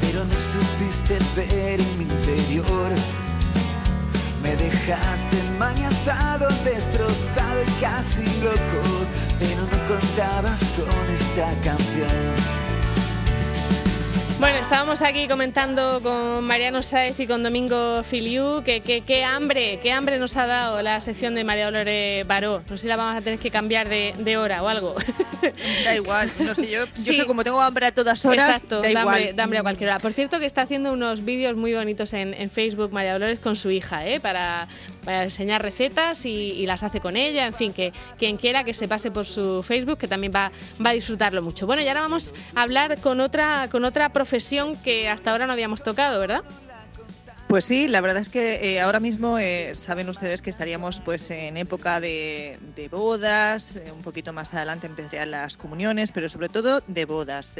pero no supiste ver en mi interior. Me dejaste maniatado, destrozado y casi loco, pero no contabas con esta canción. Bueno, estábamos aquí comentando con Mariano Saez y con Domingo Filiu que qué hambre, qué hambre nos ha dado la sección de María Dolores Baró. No sé si la vamos a tener que cambiar de, hora o algo. Da igual, no sé, yo, yo como tengo hambre a todas horas, Exacto, da, Hambre, a cualquier hora. Por cierto que está haciendo unos vídeos muy bonitos en, Facebook María Dolores con su hija, ¿eh? para, enseñar recetas y, las hace con ella. En fin, que quien quiera que se pase por su Facebook, que también va, va a disfrutarlo mucho. Bueno, y ahora vamos a hablar con otra, con otra profesión que hasta ahora no habíamos tocado, ¿verdad? Pues sí, la verdad es que eh, ahora mismo eh, saben ustedes que estaríamos pues en época de, bodas, eh, un poquito más adelante empezarían las comuniones, pero sobre todo de bodas.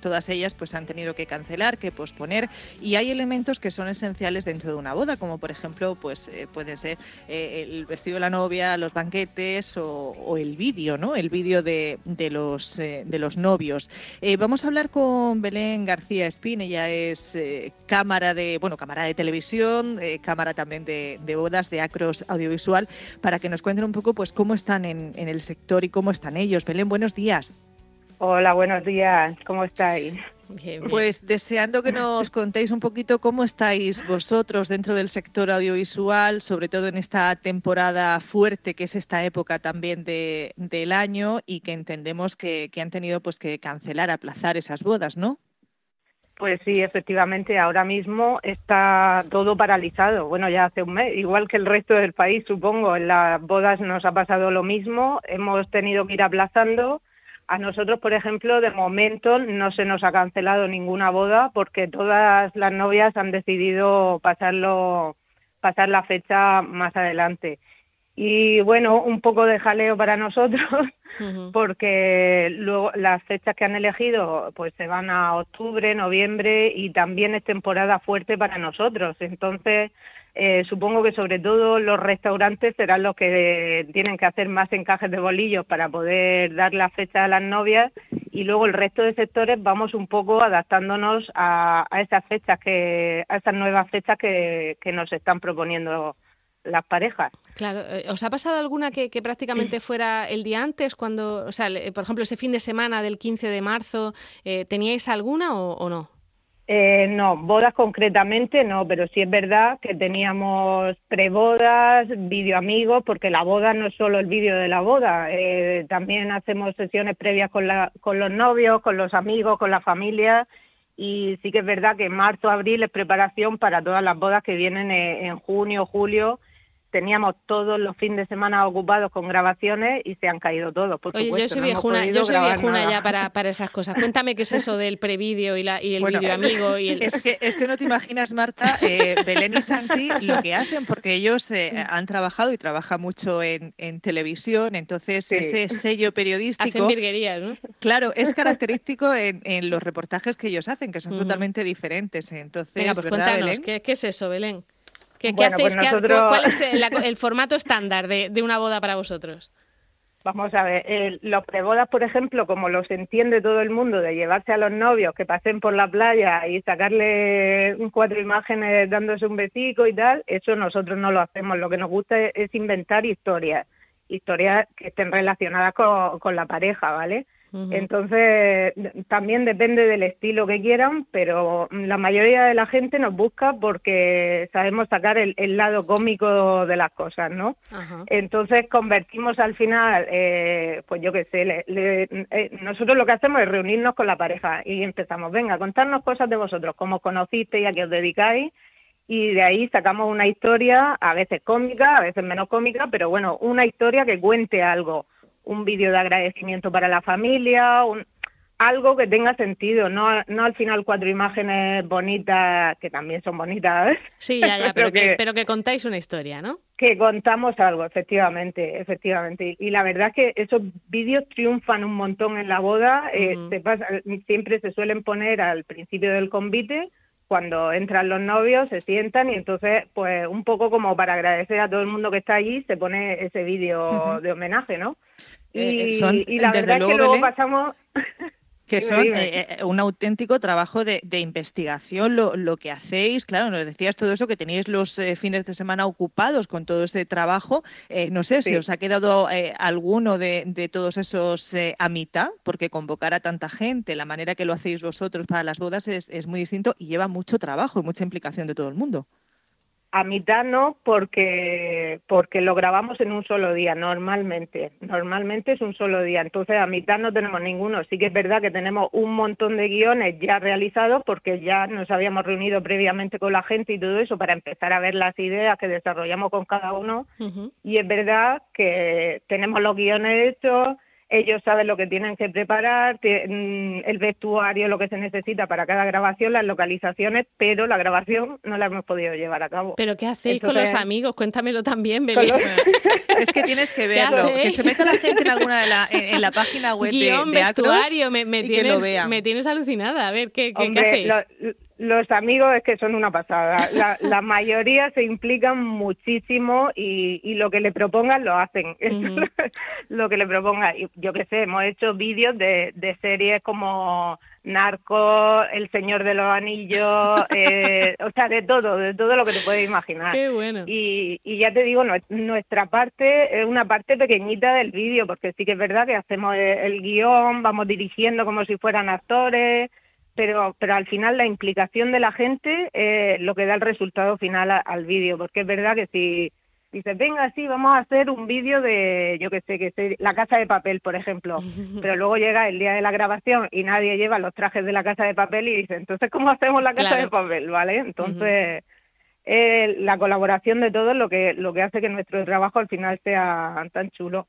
todas ellas pues han tenido que cancelar, que posponer y hay elementos que son esenciales dentro de una boda, como por ejemplo pues puede ser el vestido de la novia, los banquetes o, el vídeo, ¿no? El vídeo de, los de los novios. vamos a hablar con Belén García Espín, ella es cámara de bueno cámara de televisión, eh, cámara también de, bodas, de acros audiovisual, para que nos cuenten un poco pues cómo están en, el sector y cómo están ellos. Belén, buenos días. Hola, buenos días. ¿Cómo estáis? Pues deseando que nos contéis un poquito cómo estáis vosotros dentro del sector audiovisual, sobre todo en esta temporada fuerte que es esta época también de, del año y que entendemos que, que han tenido pues que cancelar, aplazar esas bodas, ¿no? Pues sí, efectivamente, ahora mismo está todo paralizado. Bueno, ya hace un mes, igual que el resto del país, supongo. En las bodas nos ha pasado lo mismo. Hemos tenido que ir aplazando. A nosotros, por ejemplo, de momento no se nos ha cancelado ninguna boda porque todas las novias han decidido pasarlo, pasar la fecha más adelante y bueno, un poco de jaleo para nosotros porque luego las fechas que han elegido pues se van a octubre, noviembre y también es temporada fuerte para nosotros. Entonces, eh, supongo que sobre todo los restaurantes serán los que tienen que hacer más encajes de bolillos para poder dar la fecha a las novias y luego el resto de sectores vamos un poco adaptándonos a, a esas fechas que a esas nuevas fechas que, que nos están proponiendo las parejas. Claro, eh, ¿os ha pasado alguna que, prácticamente fuera el día antes, cuando, o sea, por ejemplo, ese fin de semana del 15 de marzo, eh, ¿teníais alguna o, no? Eh, no, bodas concretamente no, pero sí es verdad que teníamos prebodas, video amigos, porque la boda no es solo el vídeo de la boda, también hacemos sesiones previas con, la, con los novios, con los amigos, con la familia, y sí que es verdad que marzo, abril es preparación para todas las bodas que vienen en junio, julio, teníamos todos los fines de semana ocupados con grabaciones y se han caído todos. Oye, yo soy viejuna, yo soy viejuna ya para, para, esas cosas. Cuéntame qué es eso del prevídeo y, la, y el vídeo amigo. Y el... es, que, es que no te imaginas, Marta, eh, Belén y Santi lo que hacen, porque ellos eh, han trabajado y trabajan mucho en, en televisión, entonces ese sello periodístico. Hacen virguerías, ¿no? Claro, es característico en, en, los reportajes que ellos hacen, que son totalmente diferentes. Entonces, Venga, pues cuéntanos, ¿qué, ¿qué es eso, Belén? ¿Qué, hacéis? Pues ¿Cuál es el, formato estándar de, una boda para vosotros? Vamos a ver, los prebodas, por ejemplo, como los entiende todo el mundo, de llevarse a los novios que pasen por la playa y sacarle cuatro imágenes dándose un besico y tal, eso nosotros no lo hacemos. Lo que nos gusta es, inventar historias, historias que estén relacionadas con, con la pareja, ¿vale? Entonces, también depende del estilo que quieran, pero la mayoría de la gente nos busca porque sabemos sacar el, lado cómico de las cosas, ¿no? Entonces, convertimos al final, eh, pues yo qué sé, eh, nosotros lo que hacemos es reunirnos con la pareja y empezamos, venga, contarnos cosas de vosotros, cómo os conocisteis y a qué os dedicáis, y de ahí sacamos una historia, a veces cómica, a veces menos cómica, pero bueno, una historia que cuente algo un vídeo de agradecimiento para la familia, un, algo que tenga sentido, no, no al final cuatro imágenes bonitas, que también son bonitas. Sí, ya, ya, pero, que, pero que contáis una historia, ¿no? Que contamos algo, efectivamente, efectivamente. Y, la verdad es que esos vídeos triunfan un montón en la boda, eh, se pasa, siempre se suelen poner al principio del convite, cuando entran los novios, se sientan y entonces, pues un poco como para agradecer a todo el mundo que está allí, se pone ese vídeo de homenaje, ¿no? Eh, y, la verdad es que luego pasamos... que son eh, eh, un auténtico trabajo de, investigación lo, lo, que hacéis. Claro, nos decías todo eso, que teníais los eh, fines de semana ocupados con todo ese trabajo. no sé si os ha quedado alguno de, de, todos esos a mitad, porque convocar a tanta gente, la manera que lo hacéis vosotros para las bodas es, es muy distinto y lleva mucho trabajo y mucha implicación de todo el mundo. A mitad no, porque, porque lo grabamos en un solo día, normalmente. Normalmente es un solo día. Entonces, a mitad no tenemos ninguno. Sí que es verdad que tenemos un montón de guiones ya realizados, porque ya nos habíamos reunido previamente con la gente y todo eso para empezar a ver las ideas que desarrollamos con cada uno. Y es verdad que tenemos los guiones hechos, ellos saben lo que tienen que preparar, mm, el vestuario, lo que se necesita para cada grabación, las localizaciones, pero la grabación no la hemos podido llevar a cabo. ¿Pero qué hacéis con los amigos? Cuéntamelo también, Belén. es que tienes que verlo, que se meta la gente en alguna de la, en, la página web Guión, de, vestuario, me, tienes, me tienes alucinada. A ver, ¿qué, qué, hacéis? Los amigos es que son una pasada. La, la mayoría se implican muchísimo y, y, lo que le propongan lo hacen. lo que le propongan. Yo qué sé, hemos hecho vídeos de, de series como Narco, El Señor de los Anillos, eh, o sea, de todo, de todo lo que te puedes imaginar. Qué bueno. Y, y ya te digo, nuestra parte es una parte pequeñita del vídeo, porque sí que es verdad que hacemos el guion, vamos dirigiendo como si fueran actores pero, pero al final la implicación de la gente es lo que da el resultado final al vídeo, porque es verdad que si dices, venga, sí, vamos a hacer un vídeo de, yo qué sé, que sé, la casa de papel, por ejemplo, pero luego llega el día de la grabación y nadie lleva los trajes de la casa de papel y dice, entonces, ¿cómo hacemos la casa de papel? ¿Vale? Entonces eh, la colaboración de todos lo que lo que hace que nuestro trabajo al final sea tan chulo.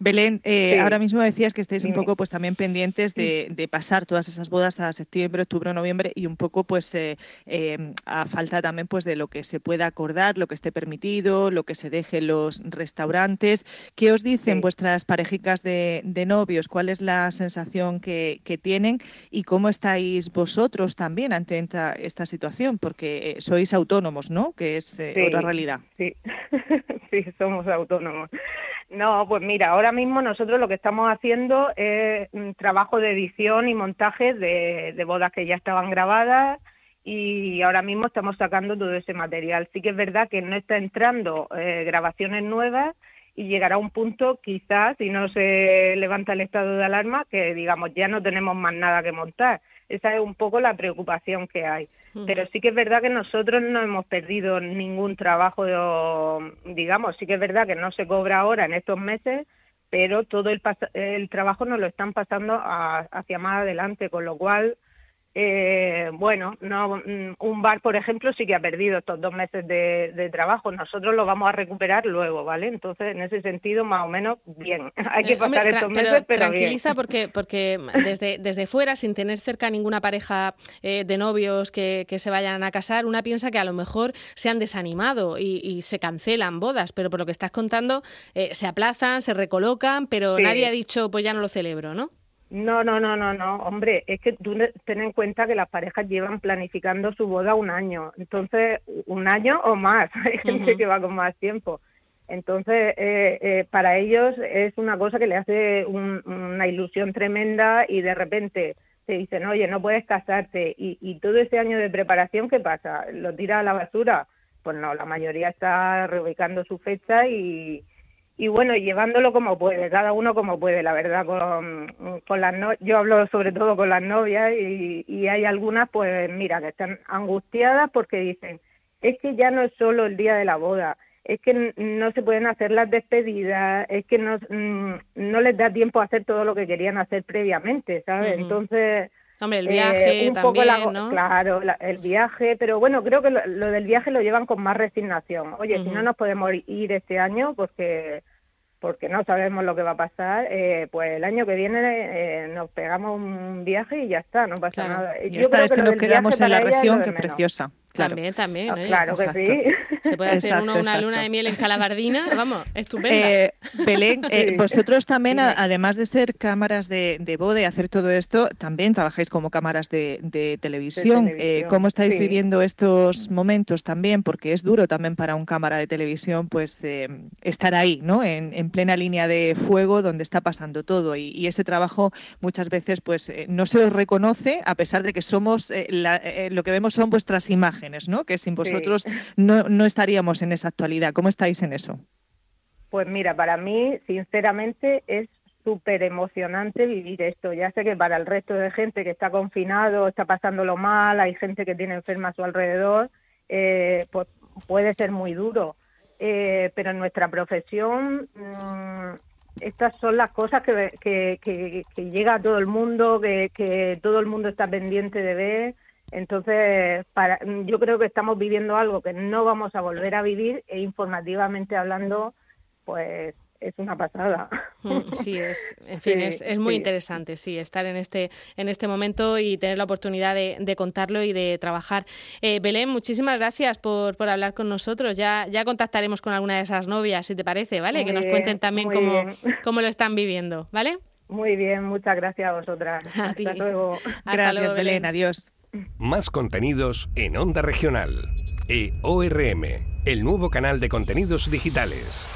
Belén, eh, ahora mismo decías que estáis un poco pues también pendientes de, de, pasar todas esas bodas a septiembre, octubre, noviembre y un poco pues eh, em, a falta también pues de lo que se pueda acordar, lo que esté permitido, lo que se deje en los restaurantes. ¿Qué os dicen vuestras parejicas de, de, novios? ¿Cuál es la sensación que, que, tienen y cómo estáis vosotros también ante esta, esta situación? Porque sois autónomos, ¿no? Que es eh, otra realidad. Sí. sí, somos autónomos. No, pues mira, ahora mismo nosotros lo que estamos haciendo es un trabajo de edición y montaje de, bodas que ya estaban grabadas y ahora mismo estamos sacando todo ese material. Sí que es verdad que no está entrando eh, grabaciones nuevas y llegará un punto, quizás, si no se levanta el estado de alarma, que digamos ya no tenemos más nada que montar. Esa es un poco la preocupación que hay. Pero sí que es verdad que nosotros no hemos perdido ningún trabajo, digamos, sí que es verdad que no se cobra ahora en estos meses, pero todo el, el trabajo nos lo están pasando hacia más adelante, con lo cual eh, bueno, no, mm, un bar, por ejemplo, sí que ha perdido estos dos meses de, trabajo. Nosotros lo vamos a recuperar luego, ¿vale? Entonces, en ese sentido, más o menos, bien. Hay que eh, pasar estos meses, pero tranquiliza porque porque desde, desde fuera, sin tener cerca ninguna pareja eh, de novios que, que, se vayan a casar, una piensa que a lo mejor se han desanimado y, se cancelan bodas, pero por lo que estás contando, eh, se aplazan, se recolocan, pero nadie ha dicho, pues ya no lo celebro, ¿no? No, no, no, no, no. Hombre, es que tú ten en cuenta que las parejas llevan planificando su boda un año. Entonces, un año o más. Hay gente que va con más tiempo. Entonces, eh, eh, para ellos es una cosa que le hace una ilusión tremenda y de repente te dicen, oye, no puedes casarte. Y, y todo ese año de preparación, ¿qué pasa? ¿Lo tira a la basura? Pues no, la mayoría está reubicando su fecha y, y bueno, llevándolo como puede, cada uno como puede, la verdad, con, con las no yo hablo sobre todo con las novias y, y hay algunas, pues mira, que están angustiadas porque dicen, es que ya no es solo el día de la boda, es que no se pueden hacer las despedidas, es que no, mm, no les da tiempo a hacer todo lo que querían hacer previamente, ¿sabes? Entonces... Hombre, el viaje eh, también, ¿no? Claro, el viaje, pero bueno, creo que lo, del viaje lo llevan con más resignación. Oye, si no nos podemos ir este año porque porque no sabemos lo que va a pasar, eh, pues el año que viene eh, nos pegamos un viaje y ya está, no pasa nada. Y Yo esta vez que nos quedamos en la región, que preciosa También, también. Ah, claro que sí. Se puede hacer una luna de miel en Calabardina, vamos, estupenda. Eh, Belén, eh, vosotros también, además de ser cámaras de, de boda y hacer todo esto, también trabajáis como cámaras de, televisión. Eh, ¿Cómo estáis viviendo estos momentos también? Porque es duro también para un cámara de televisión pues estar ahí, ¿no? En, plena línea de fuego donde está pasando todo y, y ese trabajo muchas veces pues no se os reconoce a pesar de que somos, lo que vemos son vuestras imágenes ¿no? Que sin vosotros no, no estaríamos en esa actualidad. ¿Cómo estáis en eso? Pues mira, para mí, sinceramente, es súper emocionante vivir esto. Ya sé que para el resto de gente que está confinado, está pasándolo mal, hay gente que tiene enferma a su alrededor, eh, pues puede ser muy duro. Eh, pero en nuestra profesión, mm, estas son las cosas que, que, que, llega a todo el mundo, que todo el mundo está pendiente de ver entonces, para, yo creo que estamos viviendo algo que no vamos a volver a vivir e informativamente hablando, pues es una pasada. Mm, sí, es, en fin, es, es, muy interesante, sí, estar en este, en este momento y tener la oportunidad de, contarlo y de trabajar. Eh, Belén, muchísimas gracias por, por hablar con nosotros. Ya, ya contactaremos con alguna de esas novias, si te parece, ¿vale? que nos cuenten también cómo, cómo lo están viviendo, ¿vale? Muy bien, muchas gracias a vosotras. Hasta luego. gracias, Belén. Adiós. Más contenidos en Onda Regional. EORM, el nuevo canal de contenidos digitales.